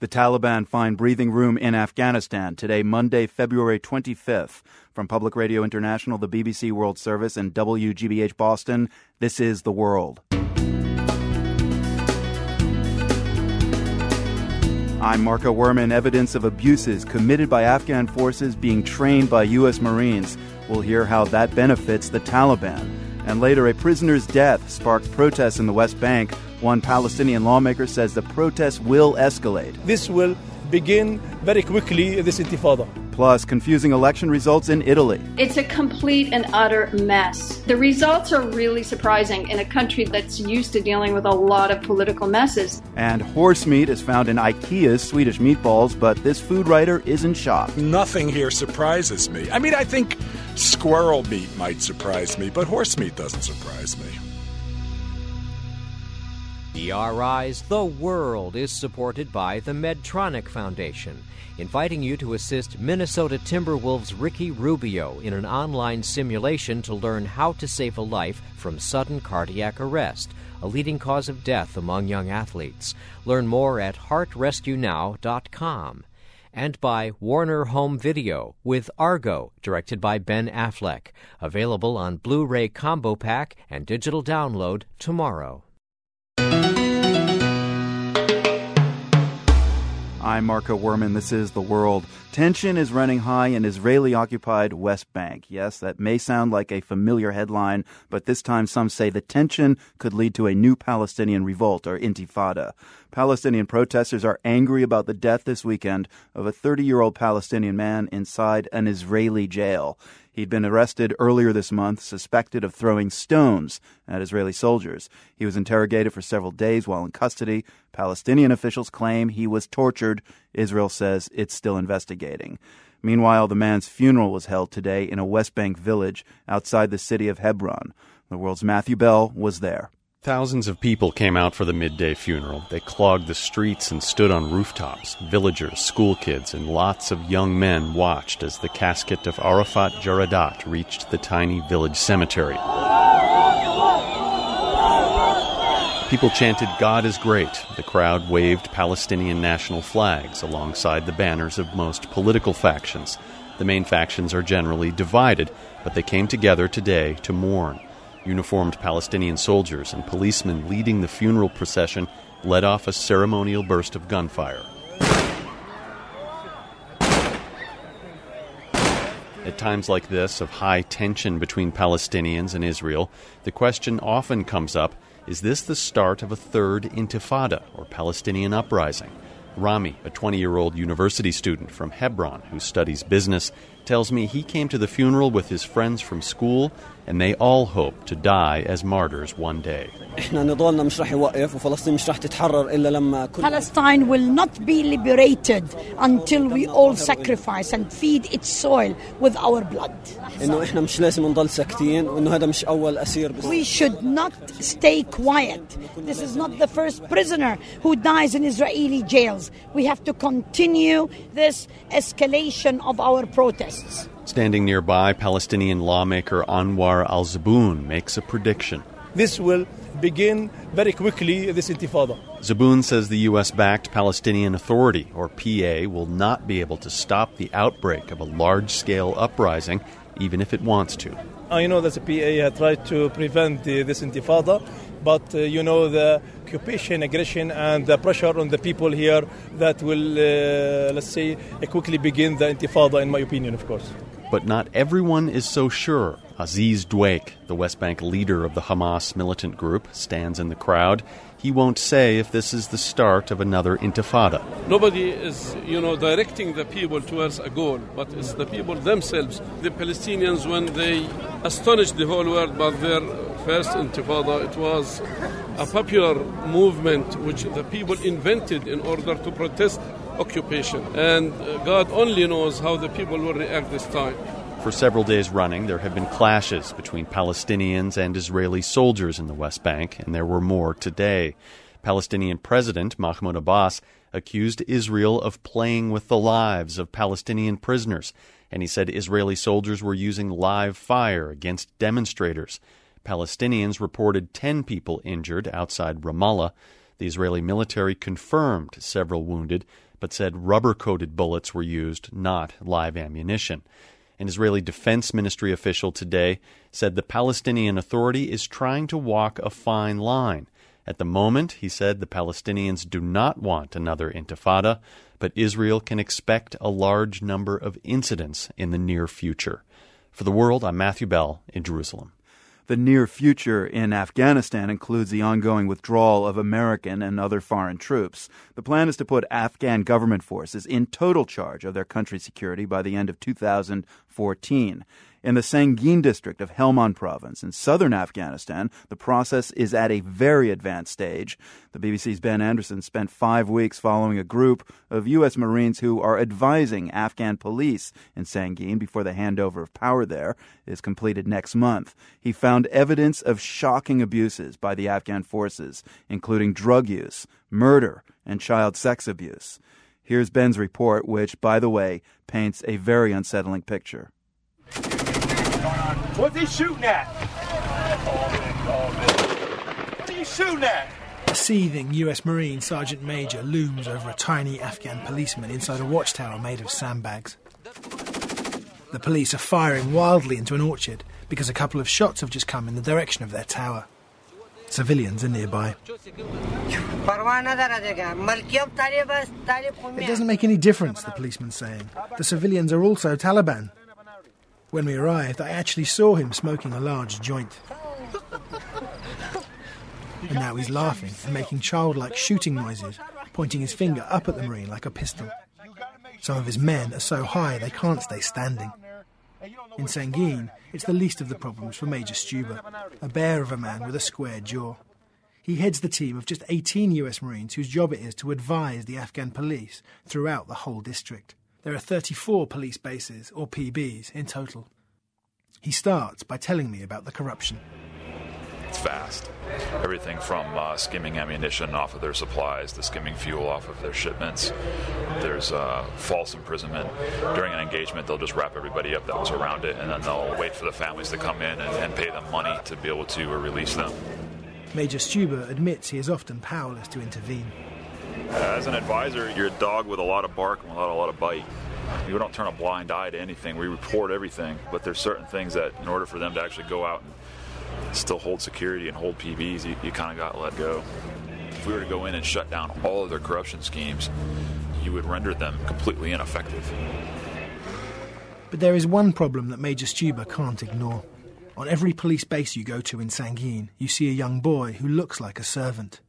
The Taliban find breathing room in Afghanistan today, Monday, February 25th. From Public Radio International, the BBC World Service, and WGBH Boston, this is The World. I'm Marco Werman. Evidence of abuses committed by Afghan forces being trained by U.S. Marines. We'll hear how that benefits the Taliban. And later, a prisoner's death sparked protests in the West Bank one Palestinian lawmaker says the protests will escalate. This will begin very quickly, this intifada. Plus, confusing election results in Italy. It's a complete and utter mess. The results are really surprising in a country that's used to dealing with a lot of political messes. And horse meat is found in IKEA's Swedish meatballs, but this food writer isn't shocked. Nothing here surprises me. I mean, I think squirrel meat might surprise me, but horse meat doesn't surprise me. PRI's The World is supported by the Medtronic Foundation, inviting you to assist Minnesota Timberwolves Ricky Rubio in an online simulation to learn how to save a life from sudden cardiac arrest, a leading cause of death among young athletes. Learn more at heartrescuenow.com. And by Warner Home Video with Argo, directed by Ben Affleck. Available on Blu ray Combo Pack and digital download tomorrow. I'm Marco Werman. This is The World. Tension is running high in Israeli occupied West Bank. Yes, that may sound like a familiar headline, but this time some say the tension could lead to a new Palestinian revolt or intifada. Palestinian protesters are angry about the death this weekend of a 30 year old Palestinian man inside an Israeli jail. He'd been arrested earlier this month, suspected of throwing stones at Israeli soldiers. He was interrogated for several days while in custody. Palestinian officials claim he was tortured. Israel says it's still investigating. Meanwhile, the man's funeral was held today in a West Bank village outside the city of Hebron. The world's Matthew Bell was there. Thousands of people came out for the midday funeral. They clogged the streets and stood on rooftops. Villagers, school kids, and lots of young men watched as the casket of Arafat Jaradat reached the tiny village cemetery. People chanted, God is great. The crowd waved Palestinian national flags alongside the banners of most political factions. The main factions are generally divided, but they came together today to mourn. Uniformed Palestinian soldiers and policemen leading the funeral procession led off a ceremonial burst of gunfire. At times like this, of high tension between Palestinians and Israel, the question often comes up is this the start of a third intifada, or Palestinian uprising? Rami, a 20 year old university student from Hebron who studies business, tells me he came to the funeral with his friends from school and they all hope to die as martyrs one day. Palestine will not be liberated until we all sacrifice and feed its soil with our blood. We should not stay quiet. This is not the first prisoner who dies in Israeli jails. We have to continue this escalation of our Standing nearby, Palestinian lawmaker Anwar al Zaboon makes a prediction. This will begin very quickly, this intifada. Zaboon says the U.S. backed Palestinian Authority, or PA, will not be able to stop the outbreak of a large scale uprising, even if it wants to. I know that the PA tried to prevent the, this intifada, but uh, you know the occupation, aggression, and the pressure on the people here that will, uh, let's say, quickly begin the intifada, in my opinion, of course. But not everyone is so sure. Aziz Dweik, the West Bank leader of the Hamas militant group, stands in the crowd. He won't say if this is the start of another intifada. Nobody is, you know, directing the people towards a goal, but it's the people themselves. The Palestinians, when they astonished the whole world by their first intifada, it was a popular movement which the people invented in order to protest occupation. And uh, God only knows how the people will react this time. For several days running, there have been clashes between Palestinians and Israeli soldiers in the West Bank, and there were more today. Palestinian President Mahmoud Abbas accused Israel of playing with the lives of Palestinian prisoners, and he said Israeli soldiers were using live fire against demonstrators. Palestinians reported 10 people injured outside Ramallah. The Israeli military confirmed several wounded, but said rubber coated bullets were used, not live ammunition. An Israeli Defense Ministry official today said the Palestinian Authority is trying to walk a fine line. At the moment, he said the Palestinians do not want another intifada, but Israel can expect a large number of incidents in the near future. For the world, I'm Matthew Bell in Jerusalem. The near future in Afghanistan includes the ongoing withdrawal of American and other foreign troops. The plan is to put Afghan government forces in total charge of their country's security by the end of 2014. In the Sangin district of Helmand province in southern Afghanistan, the process is at a very advanced stage. The BBC's Ben Anderson spent five weeks following a group of U.S. Marines who are advising Afghan police in Sangin before the handover of power there is completed next month. He found evidence of shocking abuses by the Afghan forces, including drug use, murder, and child sex abuse. Here's Ben's report, which, by the way, paints a very unsettling picture. What's he shooting at? What are you shooting at? A seething US Marine Sergeant Major looms over a tiny Afghan policeman inside a watchtower made of sandbags. The police are firing wildly into an orchard because a couple of shots have just come in the direction of their tower. Civilians are nearby. It doesn't make any difference, the policeman's saying. The civilians are also Taliban. When we arrived, I actually saw him smoking a large joint. And now he's laughing and making childlike shooting noises, pointing his finger up at the Marine like a pistol. Some of his men are so high they can't stay standing. In Sangin, it's the least of the problems for Major Stuber, a bear of a man with a square jaw. He heads the team of just 18 US Marines whose job it is to advise the Afghan police throughout the whole district. There are 34 police bases, or PBs, in total. He starts by telling me about the corruption. It's vast. Everything from uh, skimming ammunition off of their supplies to skimming fuel off of their shipments. There's uh, false imprisonment. During an engagement, they'll just wrap everybody up that was around it, and then they'll wait for the families to come in and, and pay them money to be able to release them. Major Stuber admits he is often powerless to intervene. Uh, as an advisor, you're a dog with a lot of bark and without a lot of bite. We don't turn a blind eye to anything. We report everything, but there's certain things that, in order for them to actually go out and still hold security and hold PBs, you, you kind of got let go. If we were to go in and shut down all of their corruption schemes, you would render them completely ineffective. But there is one problem that Major Stuber can't ignore. On every police base you go to in Sangin, you see a young boy who looks like a servant.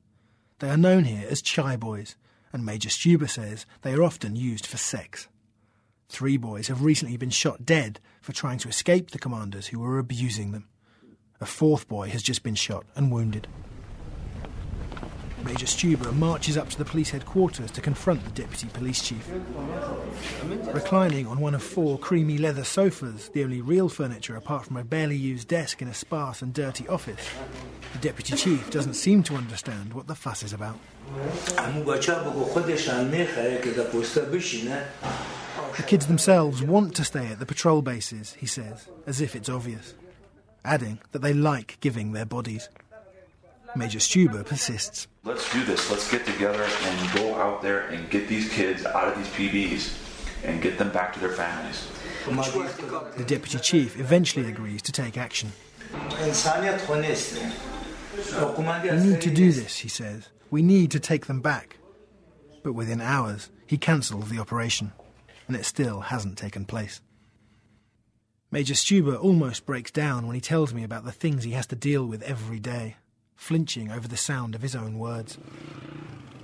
They are known here as chai boys, and Major Stuber says they are often used for sex. Three boys have recently been shot dead for trying to escape the commanders who were abusing them. A fourth boy has just been shot and wounded. Major Stuber marches up to the police headquarters to confront the deputy police chief. Reclining on one of four creamy leather sofas, the only real furniture apart from a barely used desk in a sparse and dirty office, the deputy chief doesn't seem to understand what the fuss is about. The kids themselves want to stay at the patrol bases, he says, as if it's obvious, adding that they like giving their bodies. Major Stuber persists. Let's do this. Let's get together and go out there and get these kids out of these PBs and get them back to their families. The deputy chief eventually agrees to take action. We need to do this, he says. We need to take them back. But within hours, he cancels the operation, and it still hasn't taken place. Major Stuber almost breaks down when he tells me about the things he has to deal with every day, flinching over the sound of his own words.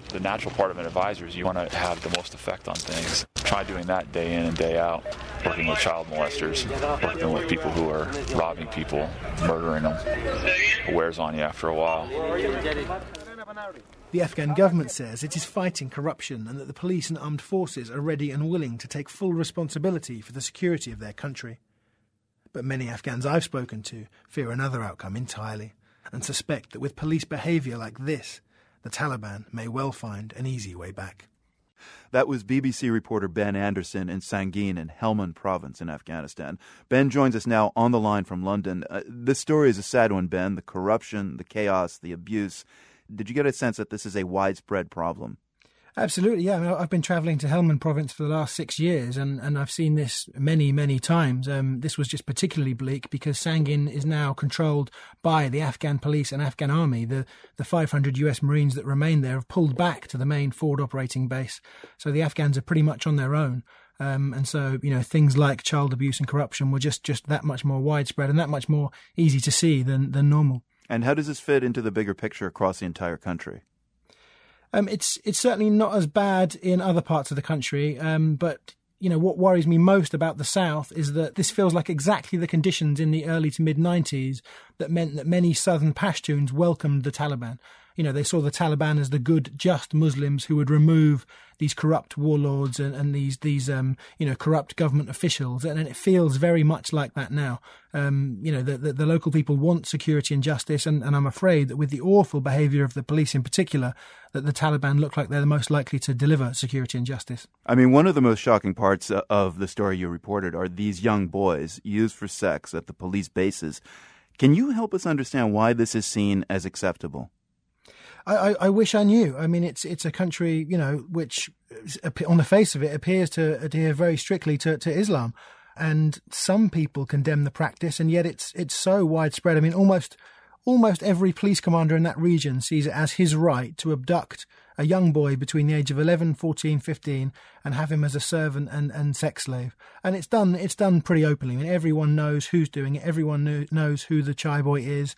The natural part of an advisor is you want to have the most effect on things. Try doing that day in and day out, working with child molesters, working with people who are robbing people, murdering them. It wears on you after a while. The Afghan government says it is fighting corruption and that the police and armed forces are ready and willing to take full responsibility for the security of their country. But many Afghans I've spoken to fear another outcome entirely and suspect that with police behaviour like this, the Taliban may well find an easy way back. That was BBC reporter Ben Anderson in Sangin in Helmand province in Afghanistan. Ben joins us now on the line from London. Uh, this story is a sad one, Ben. The corruption, the chaos, the abuse. Did you get a sense that this is a widespread problem? Absolutely, yeah. I mean, I've been travelling to Helmand province for the last six years, and, and I've seen this many, many times. Um, this was just particularly bleak because Sangin is now controlled by the Afghan police and Afghan army. The the 500 U.S. Marines that remain there have pulled back to the main forward operating base, so the Afghans are pretty much on their own. Um, and so, you know, things like child abuse and corruption were just, just that much more widespread and that much more easy to see than, than normal. And how does this fit into the bigger picture across the entire country? Um, it's it's certainly not as bad in other parts of the country, um, but you know what worries me most about the south is that this feels like exactly the conditions in the early to mid 90s that meant that many southern Pashtuns welcomed the Taliban you know, they saw the Taliban as the good, just Muslims who would remove these corrupt warlords and, and these these um, you know corrupt government officials, and, and, it feels very much like that now. Um, you know, the, the, the local people want security and justice, and, and I'm afraid that with the awful behaviour of the police in particular, that the Taliban look like they're the most likely to deliver security and justice. I mean, one of the most shocking parts uh, of the story you reported are these young boys used for sex at the police bases. Can you help us understand why this is seen as acceptable? I, I, wish I knew. I mean, it's it's a country, you know, which on the face of it appears to adhere very strictly to, to Islam, and some people condemn the practice, and yet it's it's so widespread. I mean, almost almost every police commander in that region sees it as his right to abduct a young boy between the age of 11, 14, 15 and have him as a servant and, and sex slave. And it's done, it's done pretty openly. I mean, everyone knows who's doing it. Everyone knows who the chai boy is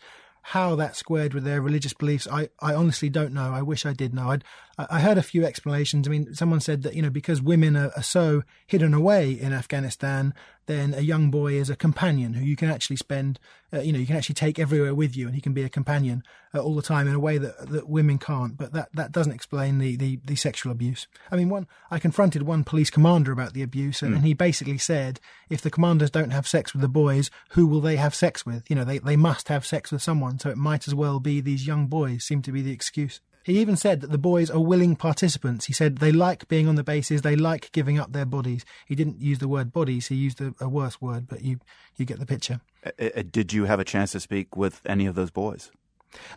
how that squared with their religious beliefs, I, I honestly don't know. I wish I did know. I'd, I heard a few explanations. I mean, someone said that, you know, because women are, are, so hidden away in Afghanistan, then a young boy is a companion who you can actually spend, uh, you know, you can actually take everywhere with you and he can be a companion uh, all the time in a way that, that women can't. But that, that doesn't explain the, the, the sexual abuse. I mean, one, I confronted one police commander about the abuse and, mm. and he basically said, if the commanders don't have sex with the boys, who will they have sex with? You know, they, they must have sex with someone. So it might as well be these young boys seem to be the excuse. He even said that the boys are willing participants. He said they like being on the bases, they like giving up their bodies. He didn't use the word bodies, he used a, a worse word, but you, you get the picture. Uh, uh, did you have a chance to speak with any of those boys?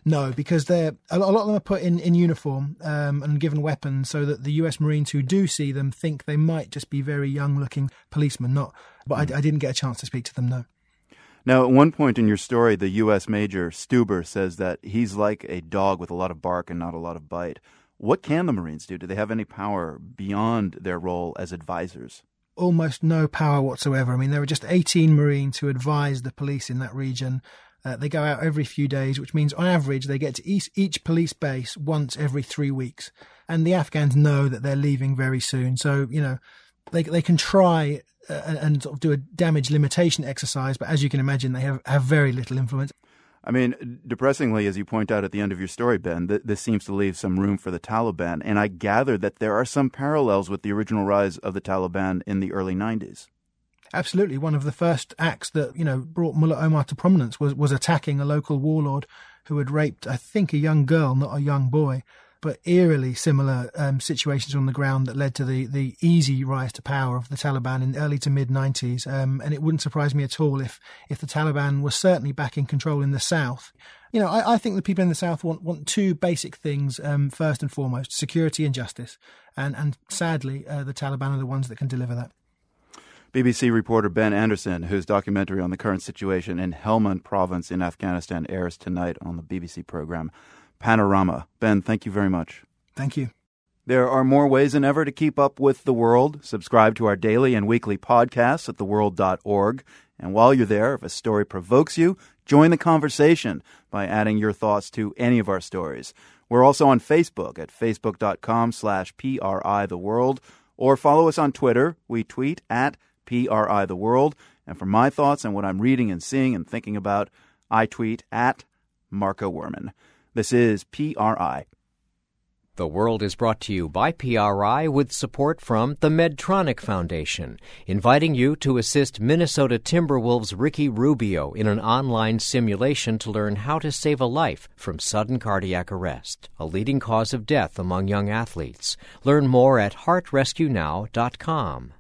No, because they're a lot of them are put in in uniform um, and given weapons, so that the U.S. Marines who do see them think they might just be very young-looking policemen. Not, but I, I, didn't get a chance to speak to them. No. Now, at one point in your story, the U.S. Major Stuber says that he's like a dog with a lot of bark and not a lot of bite. What can the Marines do? Do they have any power beyond their role as advisors? Almost no power whatsoever. I mean, there are just 18 Marines who advise the police in that region. Uh, they go out every few days, which means on average they get to each, each police base once every three weeks. And the Afghans know that they're leaving very soon. So, you know, they, they can try uh, and sort of do a damage limitation exercise, but as you can imagine, they have, have very little influence. I mean, depressingly, as you point out at the end of your story, Ben, th- this seems to leave some room for the Taliban. And I gather that there are some parallels with the original rise of the Taliban in the early 90s. Absolutely. One of the first acts that, you know, brought Mullah Omar to prominence was, was attacking a local warlord who had raped, I think, a young girl, not a young boy but eerily similar um, situations on the ground that led to the, the easy rise to power of the Taliban in the early to mid 90s. Um, and it wouldn't surprise me at all if, if the Taliban were certainly back in control in the south. You know, I, I think the people in the south want, want two basic things um, first and foremost security and justice. And, and sadly, uh, the Taliban are the ones that can deliver that. BBC reporter Ben Anderson, whose documentary on the current situation in Helmand province in Afghanistan airs tonight on the BBC program Panorama. Ben, thank you very much. Thank you. There are more ways than ever to keep up with the world. Subscribe to our daily and weekly podcasts at theworld.org. And while you're there, if a story provokes you, join the conversation by adding your thoughts to any of our stories. We're also on Facebook at facebook.com slash PRI the world, or follow us on Twitter. We tweet at PRI the world. And for my thoughts on what I'm reading and seeing and thinking about, I tweet at Marco Werman. This is PRI. The World is brought to you by PRI with support from the Medtronic Foundation, inviting you to assist Minnesota Timberwolves Ricky Rubio in an online simulation to learn how to save a life from sudden cardiac arrest, a leading cause of death among young athletes. Learn more at heartrescuenow.com.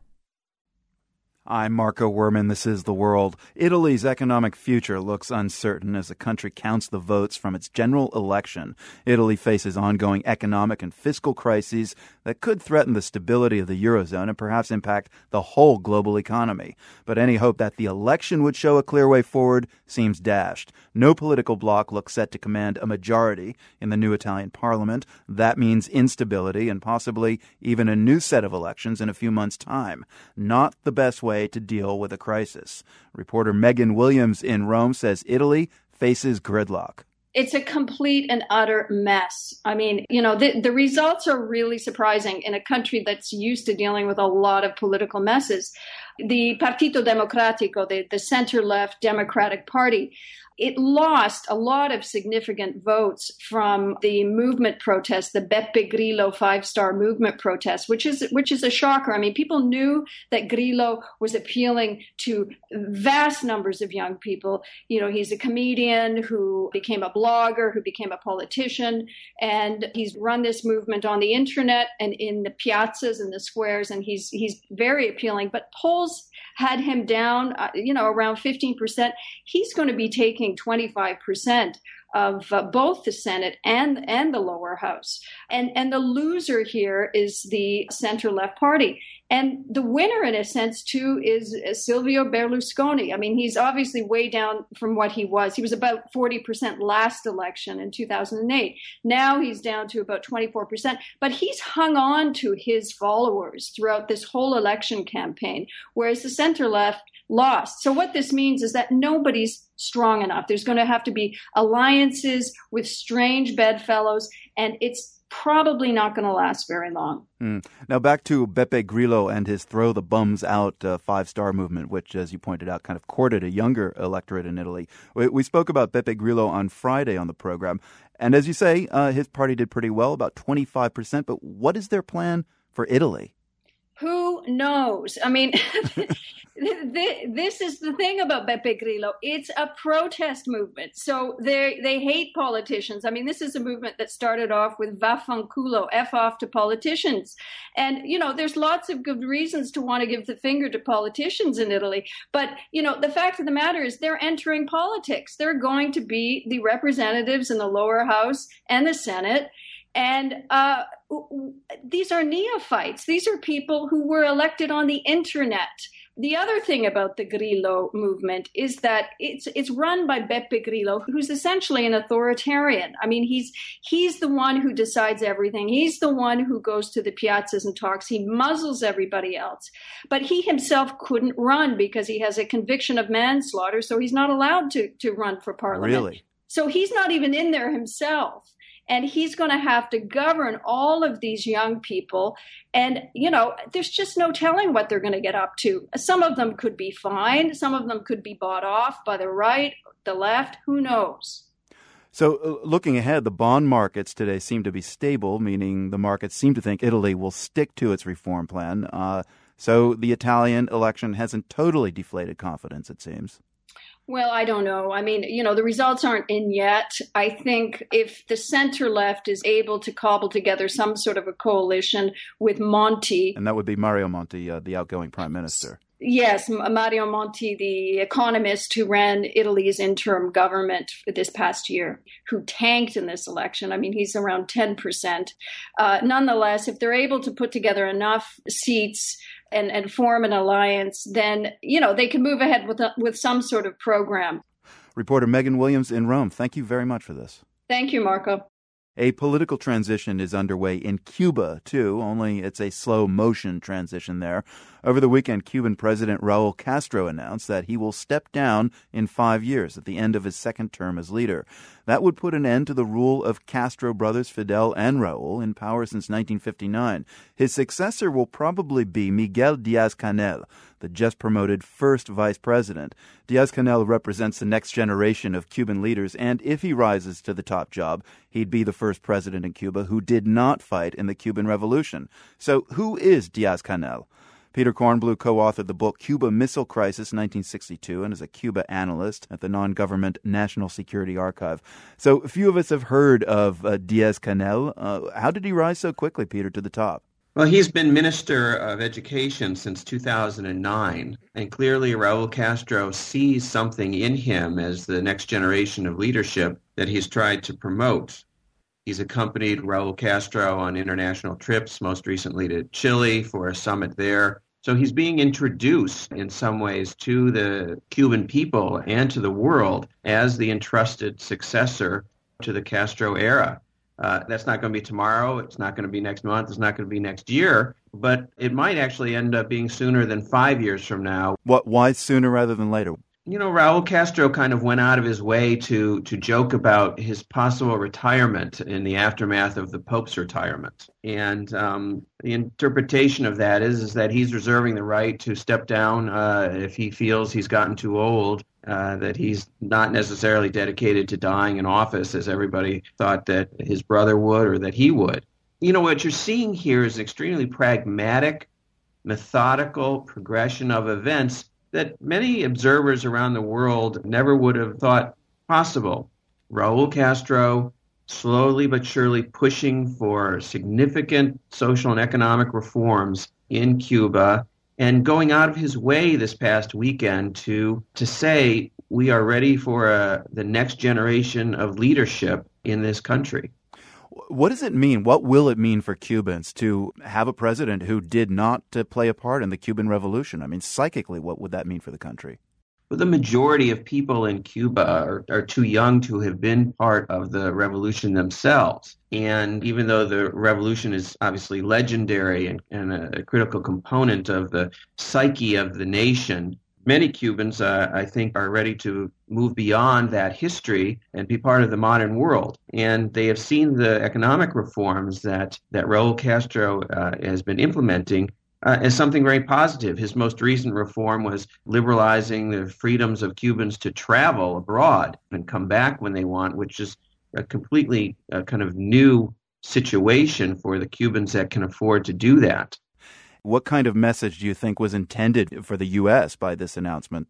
I'm Marco Werman. This is The World. Italy's economic future looks uncertain as the country counts the votes from its general election. Italy faces ongoing economic and fiscal crises that could threaten the stability of the Eurozone and perhaps impact the whole global economy. But any hope that the election would show a clear way forward seems dashed. No political bloc looks set to command a majority in the new Italian parliament. That means instability and possibly even a new set of elections in a few months' time. Not the best way to deal with a crisis. Reporter Megan Williams in Rome says Italy faces gridlock. It's a complete and utter mess. I mean, you know, the, the results are really surprising in a country that's used to dealing with a lot of political messes. The Partito Democratico, the, the center left Democratic Party, it lost a lot of significant votes from the movement protest, the Beppe Grillo five star movement protest, which is which is a shocker. I mean, people knew that Grillo was appealing to vast numbers of young people. You know, he's a comedian who became a blogger, who became a politician, and he's run this movement on the internet and in the piazzas and the squares, and he's he's very appealing. But polls had him down, uh, you know, around 15%. He's going to be taking 25% of uh, both the Senate and and the lower house. And and the loser here is the center left party. And the winner, in a sense, too, is Silvio Berlusconi. I mean, he's obviously way down from what he was. He was about 40% last election in 2008. Now he's down to about 24%. But he's hung on to his followers throughout this whole election campaign, whereas the center left lost. So what this means is that nobody's strong enough. There's going to have to be alliances with strange bedfellows, and it's probably not going to last very long. Mm. Now, back to Beppe Grillo and his throw the bums out uh, five star movement, which, as you pointed out, kind of courted a younger electorate in Italy. We, we spoke about Beppe Grillo on Friday on the program. And as you say, uh, his party did pretty well, about 25%. But what is their plan for Italy? Who knows? I mean, this is the thing about Beppe Grillo. It's a protest movement. So they they hate politicians. I mean, this is a movement that started off with vaffanculo, F off to politicians. And, you know, there's lots of good reasons to want to give the finger to politicians in Italy. But, you know, the fact of the matter is they're entering politics. They're going to be the representatives in the lower house and the Senate. And uh, these are neophytes. These are people who were elected on the internet. The other thing about the Grillo movement is that it's it's run by Beppe Grillo, who's essentially an authoritarian. I mean, he's he's the one who decides everything. He's the one who goes to the piazzas and talks. He muzzles everybody else. But he himself couldn't run because he has a conviction of manslaughter, so he's not allowed to to run for parliament. Really? So he's not even in there himself and he's going to have to govern all of these young people. And you know there's just no telling what they're going to get up to. Some of them could be fine. Some of them could be bought off by the right the left. Who knows? So, uh, looking ahead, the bond markets today seem to be stable, meaning the markets seem to think Italy will stick to its reform plan. Uh, so, the Italian election hasn't totally deflated confidence, it seems. Well, I don't know. I mean, you know, the results aren't in yet. I think if the center left is able to cobble together some sort of a coalition with Monti. And that would be Mario Monti, uh, the outgoing prime minister. Yes, Mario Monti, the economist who ran Italy's interim government this past year, who tanked in this election. I mean, he's around 10%. Uh, nonetheless, if they're able to put together enough seats and, and form an alliance, then you know they can move ahead with a, with some sort of program. Reporter Megan Williams in Rome. Thank you very much for this. Thank you, Marco. A political transition is underway in Cuba, too, only it's a slow motion transition there. Over the weekend, Cuban President Raul Castro announced that he will step down in five years at the end of his second term as leader. That would put an end to the rule of Castro brothers Fidel and Raul in power since 1959. His successor will probably be Miguel Diaz Canel, the just promoted first vice president. Diaz Canel represents the next generation of Cuban leaders, and if he rises to the top job, he'd be the first president in Cuba who did not fight in the Cuban Revolution. So, who is Diaz Canel? Peter Kornbluh co authored the book Cuba Missile Crisis 1962 and is a Cuba analyst at the non government National Security Archive. So, a few of us have heard of uh, Diaz Canel. Uh, how did he rise so quickly, Peter, to the top? Well, he's been Minister of Education since 2009, and clearly Raul Castro sees something in him as the next generation of leadership that he's tried to promote. He's accompanied Raul Castro on international trips, most recently to Chile for a summit there. So he's being introduced in some ways to the Cuban people and to the world as the entrusted successor to the Castro era. Uh, that's not going to be tomorrow. It's not going to be next month. It's not going to be next year. But it might actually end up being sooner than five years from now. What? Why sooner rather than later? You know, Raul Castro kind of went out of his way to to joke about his possible retirement in the aftermath of the Pope's retirement, and um, the interpretation of that is is that he's reserving the right to step down uh, if he feels he's gotten too old uh, that he's not necessarily dedicated to dying in office as everybody thought that his brother would or that he would. You know, what you're seeing here is extremely pragmatic, methodical progression of events that many observers around the world never would have thought possible. Raul Castro slowly but surely pushing for significant social and economic reforms in Cuba and going out of his way this past weekend to to say we are ready for uh, the next generation of leadership in this country. What does it mean? What will it mean for Cubans to have a president who did not uh, play a part in the Cuban Revolution? I mean, psychically, what would that mean for the country? Well, the majority of people in Cuba are, are too young to have been part of the revolution themselves. And even though the revolution is obviously legendary and, and a, a critical component of the psyche of the nation, many Cubans, uh, I think, are ready to move beyond that history and be part of the modern world. And they have seen the economic reforms that, that Raul Castro uh, has been implementing uh, as something very positive. His most recent reform was liberalizing the freedoms of Cubans to travel abroad and come back when they want, which is a completely uh, kind of new situation for the Cubans that can afford to do that. What kind of message do you think was intended for the U.S. by this announcement?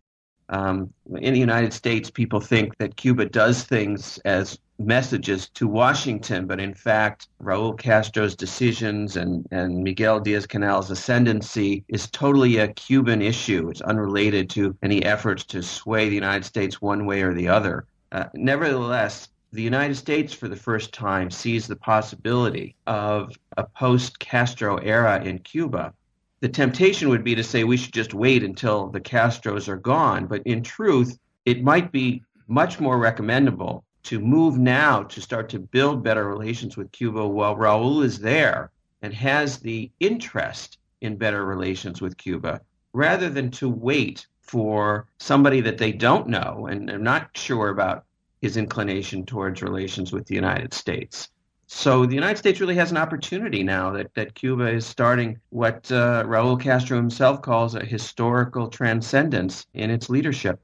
Um, in the United States, people think that Cuba does things as messages to Washington, but in fact, Raul Castro's decisions and, and Miguel Diaz Canel's ascendancy is totally a Cuban issue. It's unrelated to any efforts to sway the United States one way or the other. Uh, nevertheless, the United States, for the first time, sees the possibility of a post Castro era in Cuba the temptation would be to say we should just wait until the Castros are gone. But in truth, it might be much more recommendable to move now to start to build better relations with Cuba while Raul is there and has the interest in better relations with Cuba rather than to wait for somebody that they don't know and are not sure about his inclination towards relations with the United States. So the United States really has an opportunity now that, that Cuba is starting what uh, Raul Castro himself calls a historical transcendence in its leadership.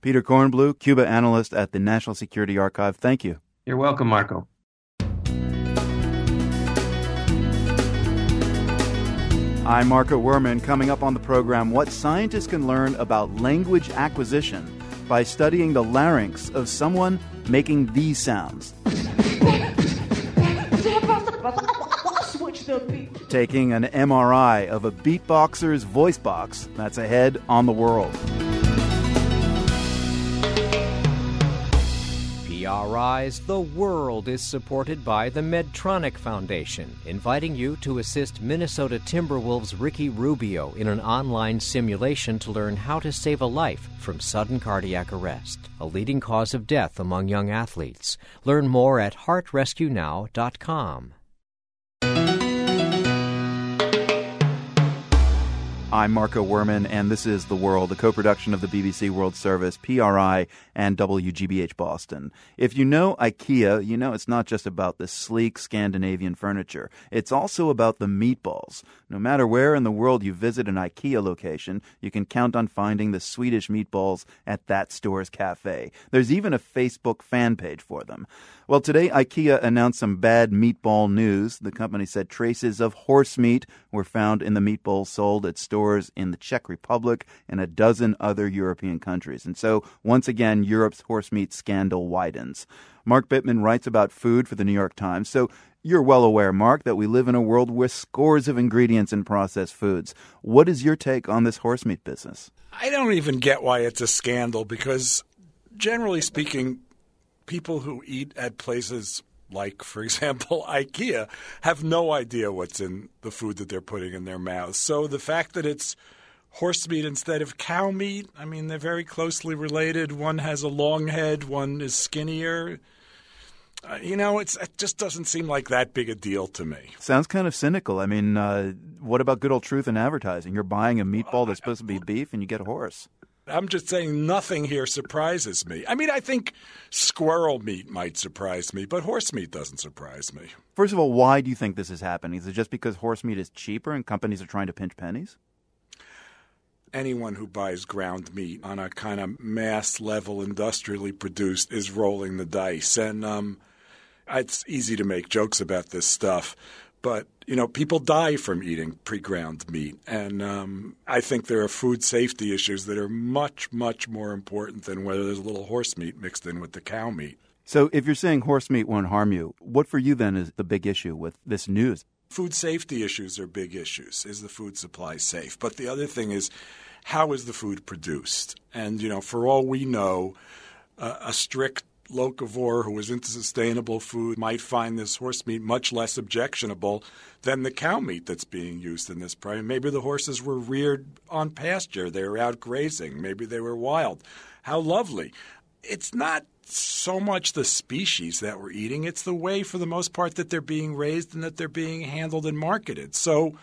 Peter Kornbluh, Cuba analyst at the National Security Archive. Thank you. You're welcome, Marco. I'm Marco Werman. Coming up on the program, what scientists can learn about language acquisition by studying the larynx of someone making these sounds. Taking an MRI of a beatboxer's voice box. That's ahead on the world. PRI's The World is supported by the Medtronic Foundation, inviting you to assist Minnesota Timberwolves Ricky Rubio in an online simulation to learn how to save a life from sudden cardiac arrest, a leading cause of death among young athletes. Learn more at heartrescuenow.com. I'm Marco Werman, and this is The World, a co production of the BBC World Service, PRI, and WGBH Boston. If you know IKEA, you know it's not just about the sleek Scandinavian furniture, it's also about the meatballs. No matter where in the world you visit an IKEA location, you can count on finding the Swedish meatballs at that store's cafe. There's even a Facebook fan page for them. Well, today IKEA announced some bad meatball news. The company said traces of horse meat were found in the meatballs sold at stores in the Czech Republic and a dozen other European countries. And so, once again, Europe's horse meat scandal widens. Mark Bittman writes about food for the New York Times. So, You're well aware, Mark, that we live in a world with scores of ingredients in processed foods. What is your take on this horse meat business? I don't even get why it's a scandal because, generally speaking, people who eat at places like, for example, IKEA, have no idea what's in the food that they're putting in their mouths. So the fact that it's horse meat instead of cow meat, I mean, they're very closely related. One has a long head, one is skinnier. Uh, you know, it just doesn't seem like that big a deal to me. Sounds kind of cynical. I mean, uh, what about good old truth in advertising? You're buying a meatball that's supposed to be beef, and you get a horse. I'm just saying nothing here surprises me. I mean, I think squirrel meat might surprise me, but horse meat doesn't surprise me. First of all, why do you think this is happening? Is it just because horse meat is cheaper and companies are trying to pinch pennies? Anyone who buys ground meat on a kind of mass level, industrially produced, is rolling the dice. And um, it's easy to make jokes about this stuff, but you know, people die from eating pre-ground meat, and um, I think there are food safety issues that are much, much more important than whether there's a little horse meat mixed in with the cow meat. So, if you're saying horse meat won't harm you, what for you then is the big issue with this news? Food safety issues are big issues. Is the food supply safe? But the other thing is, how is the food produced? And you know, for all we know, uh, a strict locavore who is into sustainable food might find this horse meat much less objectionable than the cow meat that's being used in this program. Maybe the horses were reared on pasture, they were out grazing, maybe they were wild. How lovely. It's not so much the species that we're eating, it's the way, for the most part, that they're being raised and that they're being handled and marketed. So,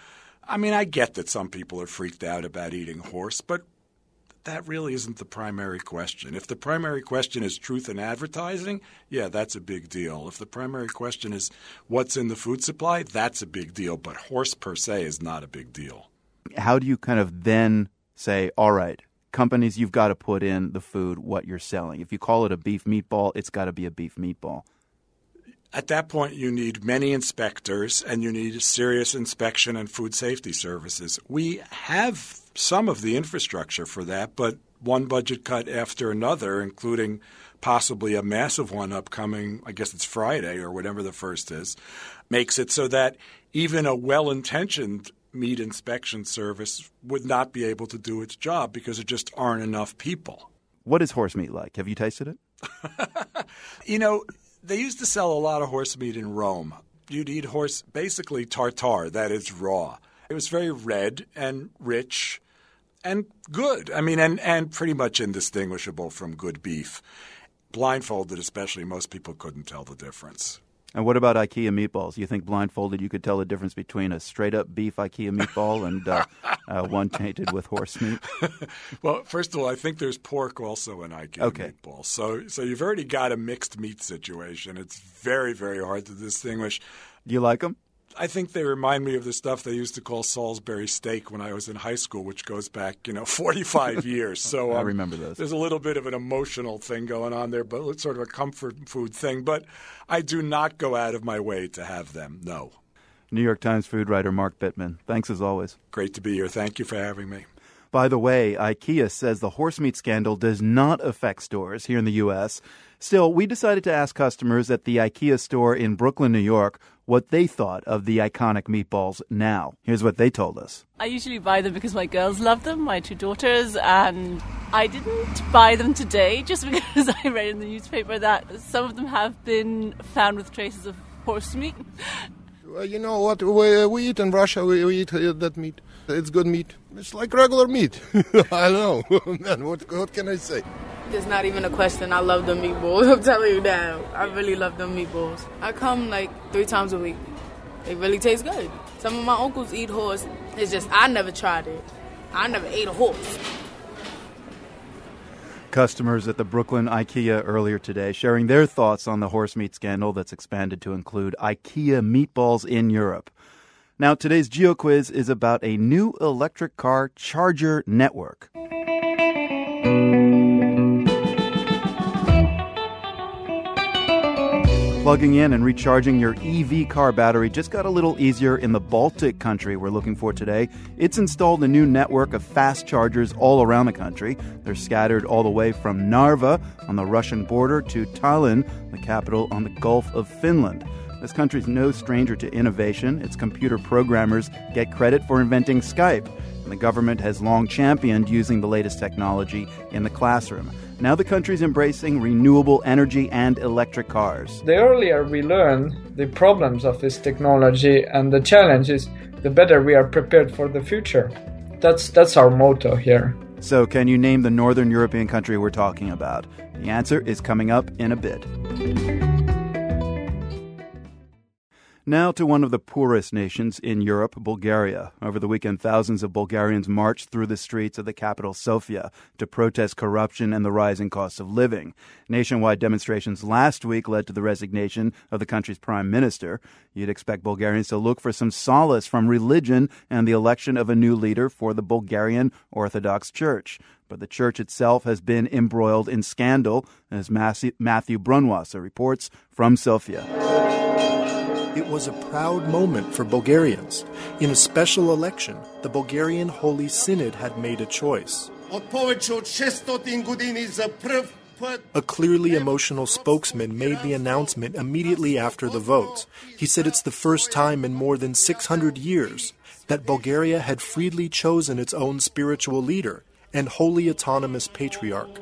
I mean, I get that some people are freaked out about eating horse, but that really isn't the primary question. If the primary question is truth in advertising, yeah, that's a big deal. If the primary question is what's in the food supply, that's a big deal. But horse per se is not a big deal. How do you kind of then say, all right, companies, you've got to put in the food what you're selling? If you call it a beef meatball, it's got to be a beef meatball. At that point, you need many inspectors and you need serious inspection and food safety services. We have some of the infrastructure for that, but one budget cut after another, including possibly a massive one upcoming, I guess it's Friday or whatever the first is, makes it so that even a well intentioned meat inspection service would not be able to do its job because there just aren't enough people. What is horse meat like? Have you tasted it? you know, they used to sell a lot of horse meat in Rome. You'd eat horse, basically tartar, that is raw. It was very red and rich and good. I mean, and, and pretty much indistinguishable from good beef. Blindfolded, especially, most people couldn't tell the difference. And what about IKEA meatballs? You think blindfolded you could tell the difference between a straight up beef IKEA meatball and uh, uh, one tainted with horse meat? well, first of all, I think there's pork also in IKEA okay. meatballs. So, so you've already got a mixed meat situation. It's very, very hard to distinguish. Do you like them? I think they remind me of the stuff they used to call Salisbury steak when I was in high school, which goes back, you know, 45 years. So um, I remember those. There's a little bit of an emotional thing going on there, but it's sort of a comfort food thing. But I do not go out of my way to have them. No. New York Times food writer Mark Bittman. Thanks as always. Great to be here. Thank you for having me. By the way, IKEA says the horse meat scandal does not affect stores here in the U.S. Still, we decided to ask customers at the IKEA store in Brooklyn, New York, what they thought of the iconic meatballs now. Here's what they told us. I usually buy them because my girls love them, my two daughters, and I didn't buy them today just because I read in the newspaper that some of them have been found with traces of horse meat. Well, you know what we, we eat in Russia? We, we eat uh, that meat. It's good meat. It's like regular meat. I don't know, man. What, what can I say? It's not even a question. I love the meatballs. I'm telling you now. I really love the meatballs. I come like three times a week. They really taste good. Some of my uncles eat horse. It's just I never tried it. I never ate a horse. Customers at the Brooklyn IKEA earlier today sharing their thoughts on the horse meat scandal that's expanded to include IKEA meatballs in Europe. Now, today's Geo Quiz is about a new electric car charger network. Plugging in and recharging your EV car battery just got a little easier in the Baltic country we're looking for today. It's installed a new network of fast chargers all around the country. They're scattered all the way from Narva on the Russian border to Tallinn, the capital on the Gulf of Finland. This country's no stranger to innovation. Its computer programmers get credit for inventing Skype, and the government has long championed using the latest technology in the classroom. Now the country's embracing renewable energy and electric cars. The earlier we learn the problems of this technology and the challenges, the better we are prepared for the future. That's that's our motto here. So, can you name the northern European country we're talking about? The answer is coming up in a bit. Now to one of the poorest nations in Europe, Bulgaria. Over the weekend, thousands of Bulgarians marched through the streets of the capital, Sofia, to protest corruption and the rising cost of living. Nationwide demonstrations last week led to the resignation of the country's prime minister. You'd expect Bulgarians to look for some solace from religion and the election of a new leader for the Bulgarian Orthodox Church. But the church itself has been embroiled in scandal, as Matthew Brunwasser reports from Sofia. It was a proud moment for Bulgarians. In a special election, the Bulgarian Holy Synod had made a choice. A clearly emotional spokesman made the announcement immediately after the vote. He said it's the first time in more than 600 years that Bulgaria had freely chosen its own spiritual leader and holy autonomous patriarch.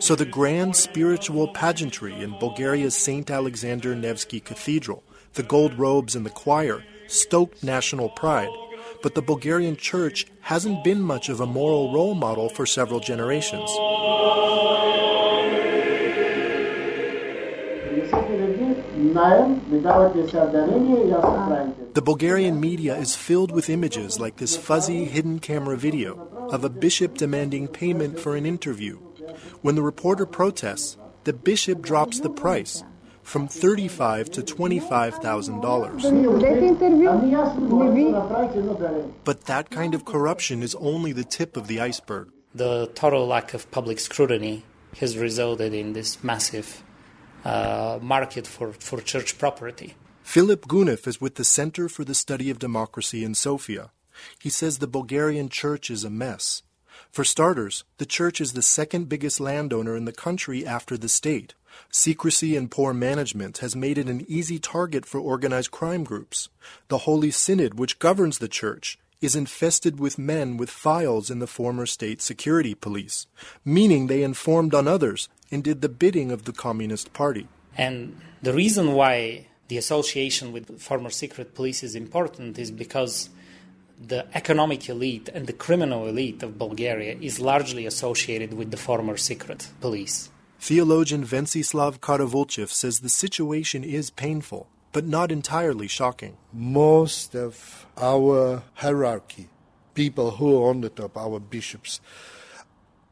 So the grand spiritual pageantry in Bulgaria's St. Alexander Nevsky Cathedral, the gold robes and the choir, stoked national pride. But the Bulgarian church hasn't been much of a moral role model for several generations. The Bulgarian media is filled with images like this fuzzy hidden camera video of a bishop demanding payment for an interview. When the reporter protests, the bishop drops the price from thirty-five to twenty-five thousand dollars. But that kind of corruption is only the tip of the iceberg. The total lack of public scrutiny has resulted in this massive uh, market for, for church property. Philip Gunev is with the Center for the Study of Democracy in Sofia. He says the Bulgarian church is a mess. For starters, the church is the second biggest landowner in the country after the state. Secrecy and poor management has made it an easy target for organized crime groups. The Holy Synod, which governs the church, is infested with men with files in the former state security police, meaning they informed on others and did the bidding of the Communist Party. And the reason why the association with former secret police is important is because the economic elite and the criminal elite of Bulgaria is largely associated with the former secret police. Theologian Ventsislav Karavulchev says the situation is painful, but not entirely shocking. Most of our hierarchy, people who are on the top, our bishops,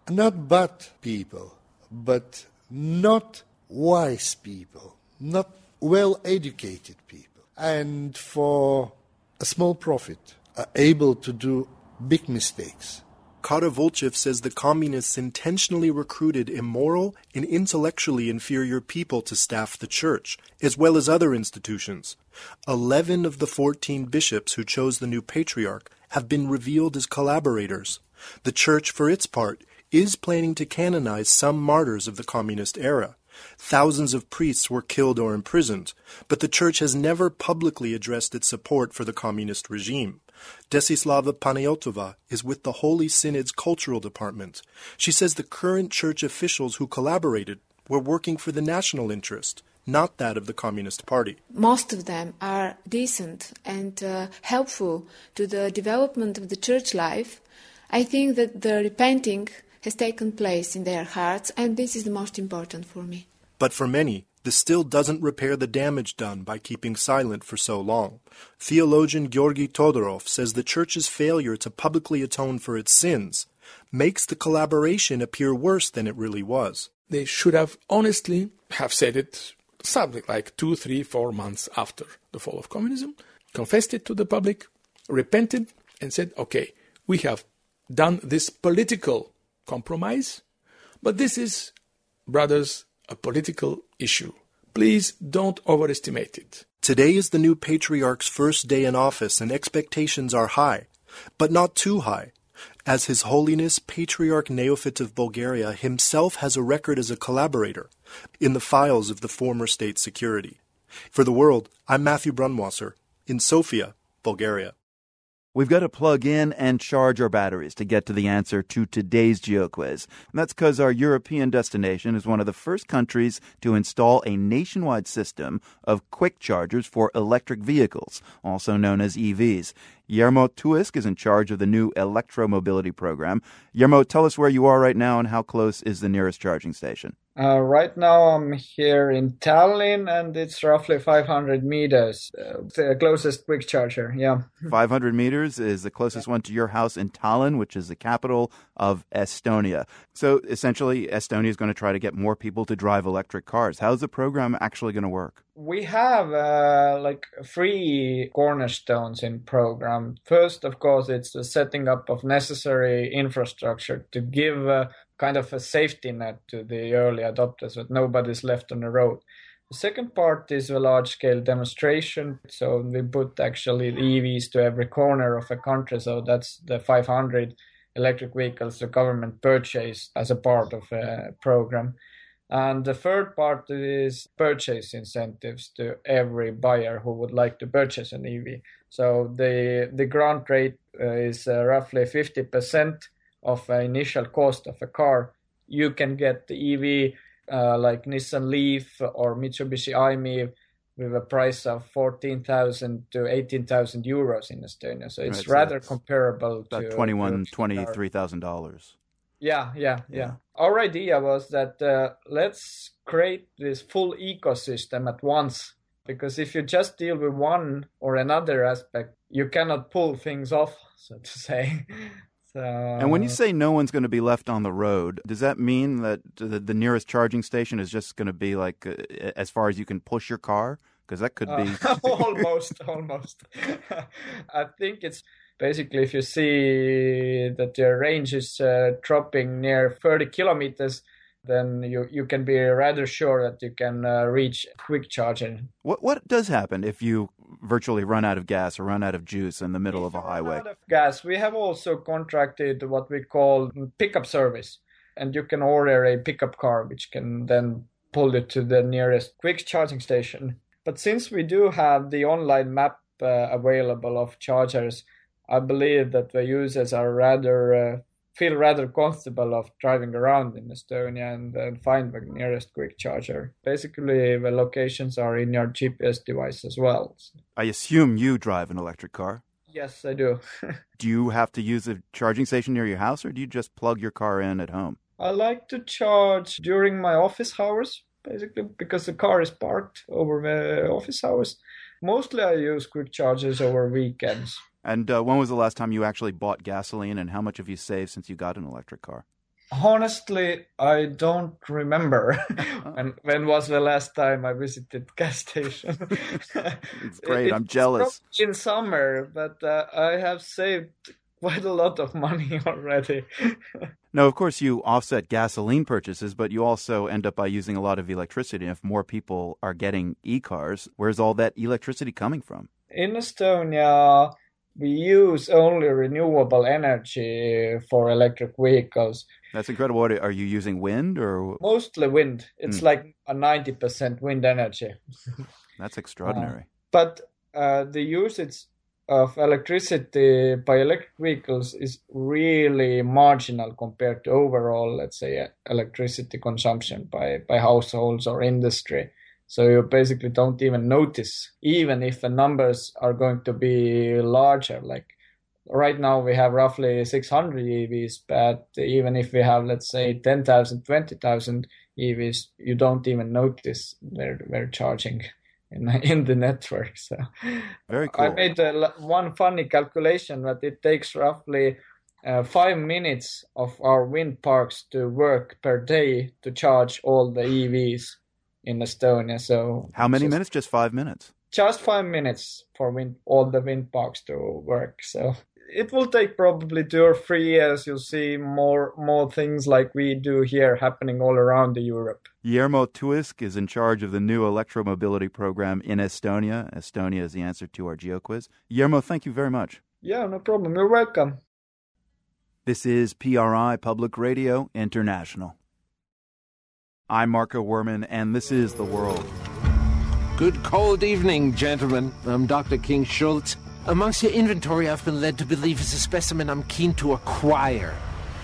not bad people, but not wise people, not well educated people, and for a small profit are able to do big mistakes. Karavulchev says the communists intentionally recruited immoral and intellectually inferior people to staff the church, as well as other institutions. Eleven of the fourteen bishops who chose the new patriarch have been revealed as collaborators. The church, for its part, is planning to canonize some martyrs of the communist era. Thousands of priests were killed or imprisoned, but the church has never publicly addressed its support for the communist regime. Desislava Panayotova is with the Holy Synod's cultural department. She says the current church officials who collaborated were working for the national interest, not that of the Communist Party. Most of them are decent and uh, helpful to the development of the church life. I think that the repenting has taken place in their hearts, and this is the most important for me. But for many, this still doesn't repair the damage done by keeping silent for so long. Theologian Georgi Todorov says the Church's failure to publicly atone for its sins makes the collaboration appear worse than it really was. They should have honestly have said it something like two, three, four months after the fall of communism, confessed it to the public, repented, and said, okay, we have done this political compromise, but this is, brothers, a political issue. Please don't overestimate it. Today is the new patriarch's first day in office, and expectations are high, but not too high. as His Holiness Patriarch Neophyt of Bulgaria himself has a record as a collaborator in the files of the former state security. For the world, I'm Matthew Brunwasser in Sofia, Bulgaria. We've got to plug in and charge our batteries to get to the answer to today's GeoQuiz. And that's because our European destination is one of the first countries to install a nationwide system of quick chargers for electric vehicles, also known as EVs. Jarmo Tuisk is in charge of the new electromobility program. Jarmo, tell us where you are right now and how close is the nearest charging station. Uh, right now, I'm here in Tallinn, and it's roughly 500 meters. Uh, the closest quick charger, yeah. 500 meters is the closest one to your house in Tallinn, which is the capital of Estonia. So essentially, Estonia is going to try to get more people to drive electric cars. How's the program actually going to work? We have uh, like three cornerstones in program. First, of course, it's the setting up of necessary infrastructure to give uh, kind of a safety net to the early adopters that nobody's left on the road. The second part is a large scale demonstration. So we put actually EVs to every corner of a country. So that's the 500 electric vehicles the government purchased as a part of a program. And the third part is purchase incentives to every buyer who would like to purchase an EV. So the the grant rate uh, is uh, roughly 50% of initial cost of a car. You can get the EV uh, like Nissan Leaf or Mitsubishi i-MiEV with a price of 14,000 to 18,000 euros in Estonia. So it's Right, so rather comparable About to twenty-one, to- twenty-three thousand dollars. yeah, yeah, yeah. Our idea was that uh, let's create this full ecosystem at once. Because if you just deal with one or another aspect, you cannot pull things off, so to say. And when you say no one's going to be left on the road, does that mean that the, the nearest charging station is just going to be like uh, as far as you can push your car? Because that could be. Uh, almost, almost. I think it's basically if you see that your range is uh, dropping near 30 kilometers, then you, you can be rather sure that you can uh, reach quick charging. What what does happen if you virtually run out of gas or run out of juice in the middle of a highway? gas. We have also contracted what we call pickup service, and you can order a pickup car which can then pull you to the nearest quick charging station. But since we do have the online map uh, available of chargers, I believe that the users are rather uh, feel rather comfortable of driving around in Estonia and then find the nearest quick charger. Basically, the locations are in your GPS device as well. I assume you drive an electric car. Yes, I do. Do you have to use a charging station near your house, or do you just plug your car in at home? I like to charge during my office hours, basically, because the car is parked over the office hours. Mostly I use quick chargers over weekends. And uh, when was the last time you actually bought gasoline, and how much have you saved since you got an electric car? Honestly, I don't remember when, when was the last time I visited gas station. It's great. I'm jealous. In summer, but uh, I have saved quite a lot of money already. No, of course you offset gasoline purchases, but you also end up by using a lot of electricity. If more people are getting e-cars, where's all that electricity coming from? In Estonia, we use only renewable energy for electric vehicles. That's incredible. What, are you using wind or? Mostly wind. It's Hmm. like a 90% wind energy. That's extraordinary. But uh, the usage of electricity by electric vehicles is really marginal compared to overall, let's say, uh, electricity consumption by, by households or industry. So you basically don't even notice, even if the numbers are going to be larger. Like right now, we have roughly 600 EVs, but even if we have, let's say, 10,000, 20,000 EVs, you don't even notice they're, they're charging in, in the network. So Very I made uh, one funny calculation that it takes roughly uh, five minutes of our wind parks to work per day to charge all the EVs in Estonia. So How many just, minutes? Just five minutes. Just five minutes for wind, all the wind parks to work. So it will take probably two or three years. You'll see more more things like we do here happening all around the Europe. Jarmo Tuisk is in charge of the new electromobility program in Estonia. Estonia is the answer to our geo quiz. Jarmo, thank you very much. Yeah, no problem. You're welcome. This is PRI Public Radio International. I'm Marco Werman, and this is The World. Good cold evening, gentlemen. I'm Dr. King Schultz. Amongst your inventory, I've been led to believe is a specimen I'm keen to acquire.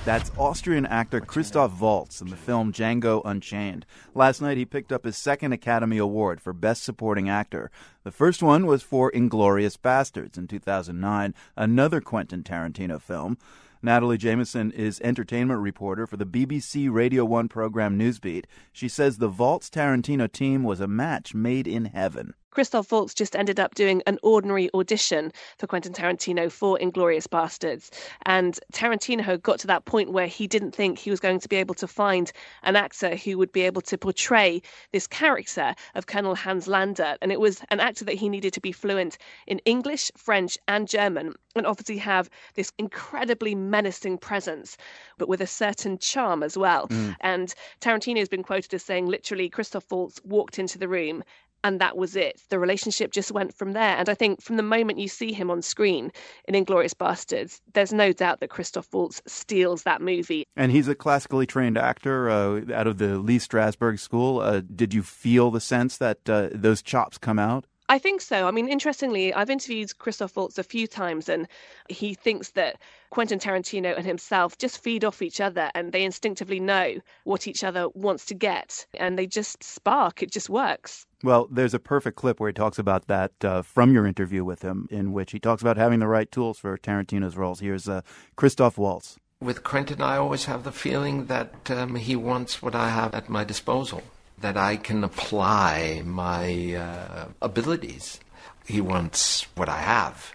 That's Austrian actor Christoph Waltz in the film Django Unchained. Last night he picked up his second Academy Award for Best Supporting Actor. The first one was for Inglourious Basterds in 2009, another Quentin Tarantino film. Natalie Jamieson is entertainment reporter for the BBC Radio 1 program Newsbeat. She says the Waltz Tarantino team was a match made in heaven. Christoph Waltz just ended up doing an ordinary audition for Quentin Tarantino for Inglourious Basterds. And Tarantino got to that point where he didn't think he was going to be able to find an actor who would be able to portray this character of Colonel Hans Landa. And it was an actor that he needed to be fluent in English, French, and German, and obviously have this incredibly menacing presence, but with a certain charm as well. Mm. And Tarantino has been quoted as saying, literally, Christoph Waltz walked into the room and that was it. The relationship just went from there. And I think from the moment you see him on screen in Inglourious Basterds, there's no doubt that Christoph Waltz steals that movie. And he's a classically trained actor uh, out of the Lee Strasberg School. Uh, did you feel the sense that uh, those chops come out? I think so. I mean, interestingly, I've interviewed Christoph Waltz a few times, and he thinks that Quentin Tarantino and himself just feed off each other and they instinctively know what each other wants to get, and they just spark. It just works. Well, there's a perfect clip where he talks about that uh, from your interview with him, in which he talks about having the right tools for Tarantino's roles. Here's uh, Christoph Waltz. With Quentin, I always have the feeling that um, he wants what I have at my disposal that I can apply my uh, abilities. He wants what I have.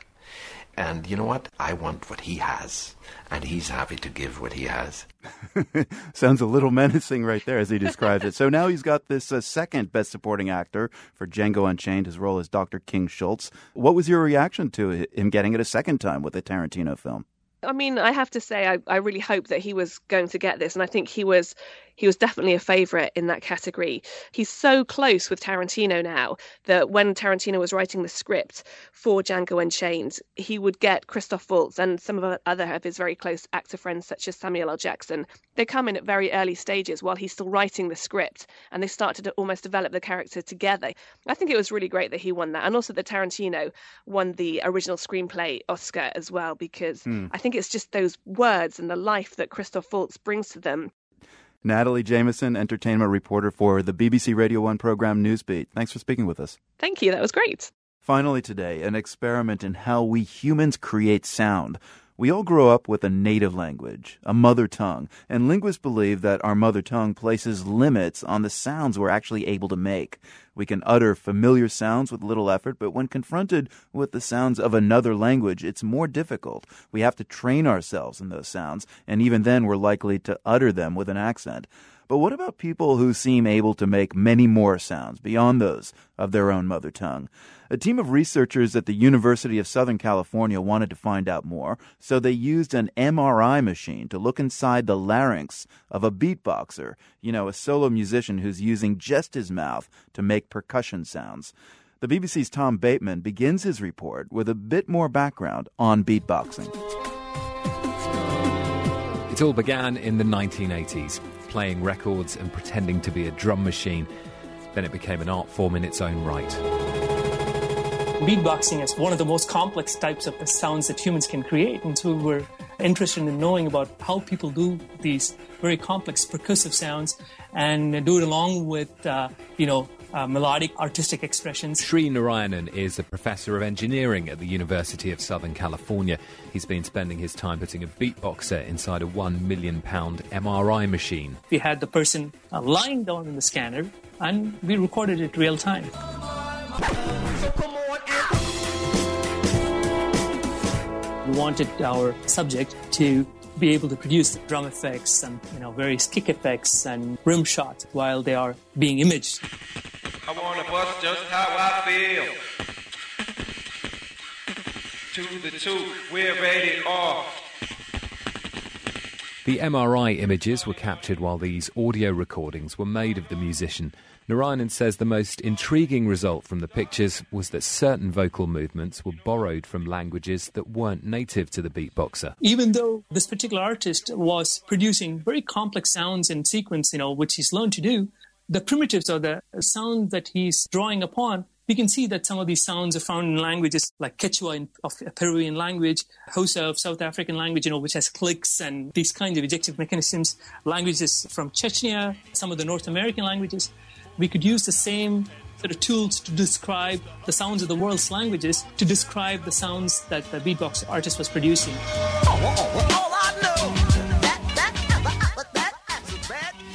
And you know what? I want what he has. And he's happy to give what he has. Sounds a little menacing right there as he describes it. So now he's got this uh, second Best Supporting Actor for Django Unchained, his role as Dr. King Schultz. What was your reaction to him getting it a second time with a Tarantino film? I mean, I have to say, I, I really hope that he was going to get this, and I think he was he was definitely a favourite in that category. He's so close with Tarantino now that when Tarantino was writing the script for Django Unchained, he would get Christoph Waltz and some of other of his very close actor friends, such as Samuel L. Jackson. They come in at very early stages while he's still writing the script, and they start to almost develop the character together. I think it was really great that he won that, and also that Tarantino won the original screenplay Oscar as well, because mm. I think it's just those words and the life that Christoph Waltz brings to them Natalie Jamieson, entertainment reporter for the BBC Radio 1 program Newsbeat. Thanks for speaking with us. Thank you. That was great. Finally, today, an experiment in how we humans create sound. We all grow up with a native language, a mother tongue, and linguists believe that our mother tongue places limits on the sounds we're actually able to make. We can utter familiar sounds with little effort, but when confronted with the sounds of another language, it's more difficult. We have to train ourselves in those sounds, and even then we're likely to utter them with an accent. But what about people who seem able to make many more sounds beyond those of their own mother tongue? A team of researchers at the University of Southern California wanted to find out more, so they used an MRI machine to look inside the larynx of a beatboxer, you know, a solo musician who's using just his mouth to make percussion sounds. The BBC's Tom Bateman begins his report with a bit more background on beatboxing. It all began in the 1980s playing records and pretending to be a drum machine. Then it became an art form in its own right. Beatboxing is one of the most complex types of sounds that humans can create, and so we're interested in knowing about how people do these very complex percussive sounds and do it along with, uh, you know, uh, melodic artistic expressions. Sri Narayanan is a professor of engineering at the University of Southern California. He's been spending his time putting a beatboxer inside a one million pound MRI machine. We had the person uh, lying down in the scanner and we recorded it real time. We wanted our subject to be able to produce drum effects and you know various kick effects and rim shots while they are being imaged. I want to bust just how I feel. To the two, we're ready off. The MRI images were captured while these audio recordings were made of the musician. Narayanan says the most intriguing result from the pictures was that certain vocal movements were borrowed from languages that weren't native to the beatboxer. Even though this particular artist was producing very complex sounds and sequence, you know, which he's learned to do, the primitives or the sounds that he's drawing upon we can see that some of these sounds are found in languages like Quechua in, of Peruvian language, Xhosa of South African language, you know, which has clicks and these kinds of ejective mechanisms, languages from Chechnya, some of the North American languages. We could use the same sort of tools to describe the sounds of the world's languages to describe the sounds that the beatbox artist was producing.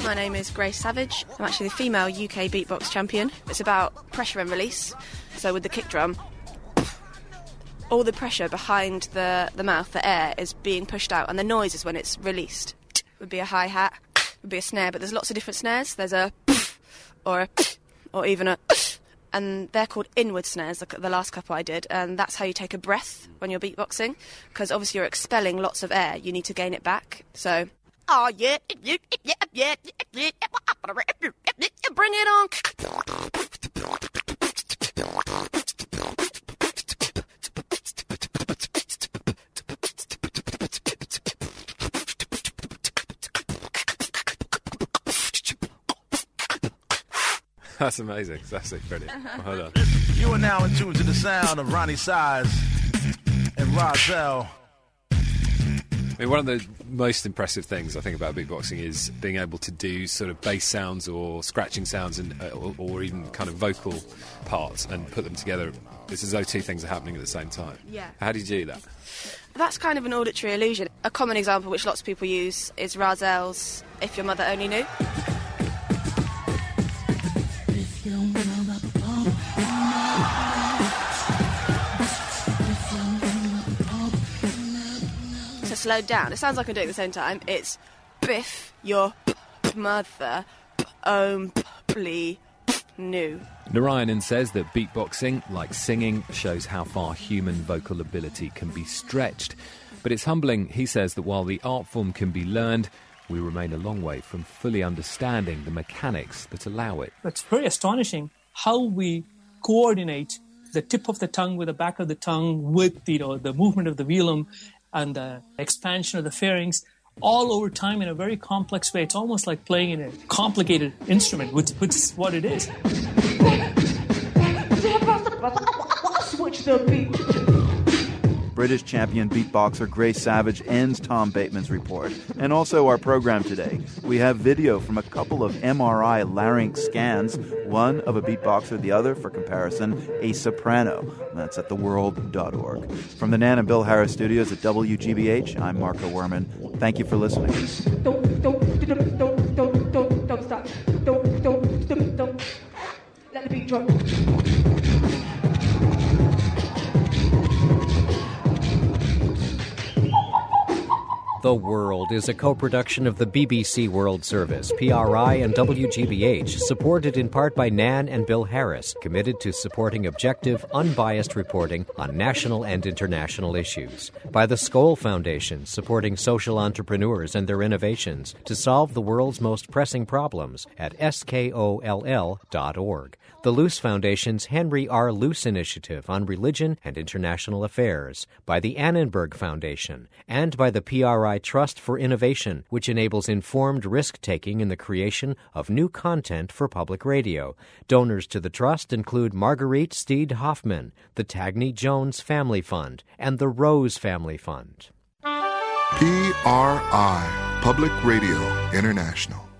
My name is Grace Savage. I'm actually the female UK beatbox champion. It's about pressure and release. So with the kick drum, all the pressure behind the, the mouth, the air, is being pushed out, and the noise is when it's released. Would be a hi hat, would be a snare, but there's lots of different snares. There's a or a or even a and they're called inward snares, the, the last couple I did, and that's how you take a breath when you're beatboxing, because obviously you're expelling lots of air. You need to gain it back. So Oh yeah, yeah, yeah, yeah, yeah, bring it on. That's amazing. That's brilliant. Well, uh-huh. hold on. You are now in tune to the sound of Roni Size and Rahzel. I mean, one of the most impressive things I think about beatboxing is being able to do sort of bass sounds or scratching sounds and uh, or, or, even kind of vocal parts and put them together. It's as though two things are happening at the same time. Yeah. How do you do that? That's kind of an auditory illusion. A common example which lots of people use is Rahzel's "If Your Mother Only Knew." Slowed down. It sounds like I'm doing it at the same time. It's Biff, your mother, only knew. Narayanan says that beatboxing, like singing, shows how far human vocal ability can be stretched. But it's humbling, he says, that while the art form can be learned, we remain a long way from fully understanding the mechanics that allow it. It's very astonishing how we coordinate the tip of the tongue with the back of the tongue with you know the movement of the velum and the expansion of the pharynx all over time in a very complex way. It's almost like playing in a complicated instrument, which, which is what it is. British champion beatboxer Grace Savage ends Tom Bateman's report. And also our program today. We have video from a couple of MRI larynx scans, one of a beatboxer, the other, for comparison, a soprano. That's at theworld.org. From the Nan and Bill Harris studios at WGBH, I'm Marco Werman. Thank you for listening. Don't, don't, don't, don't, don't, don't, stop. Don't, don't, don't, don't. Let the beat drop. The World is a co production of the BBC World Service, PRI, and WGBH, supported in part by Nan and Bill Harris, committed to supporting objective, unbiased reporting on national and international issues. By the Skoll Foundation, supporting social entrepreneurs and their innovations to solve the world's most pressing problems at skoll.org the Luce Foundation's Henry R. Luce Initiative on Religion and International Affairs, by the Annenberg Foundation, and by the PRI Trust for Innovation, which enables informed risk taking in the creation of new content for public radio. Donors to the Trust include Marguerite Steed Hoffman, the Tagney Jones Family Fund, and the Rose Family Fund. PRI, Public Radio International.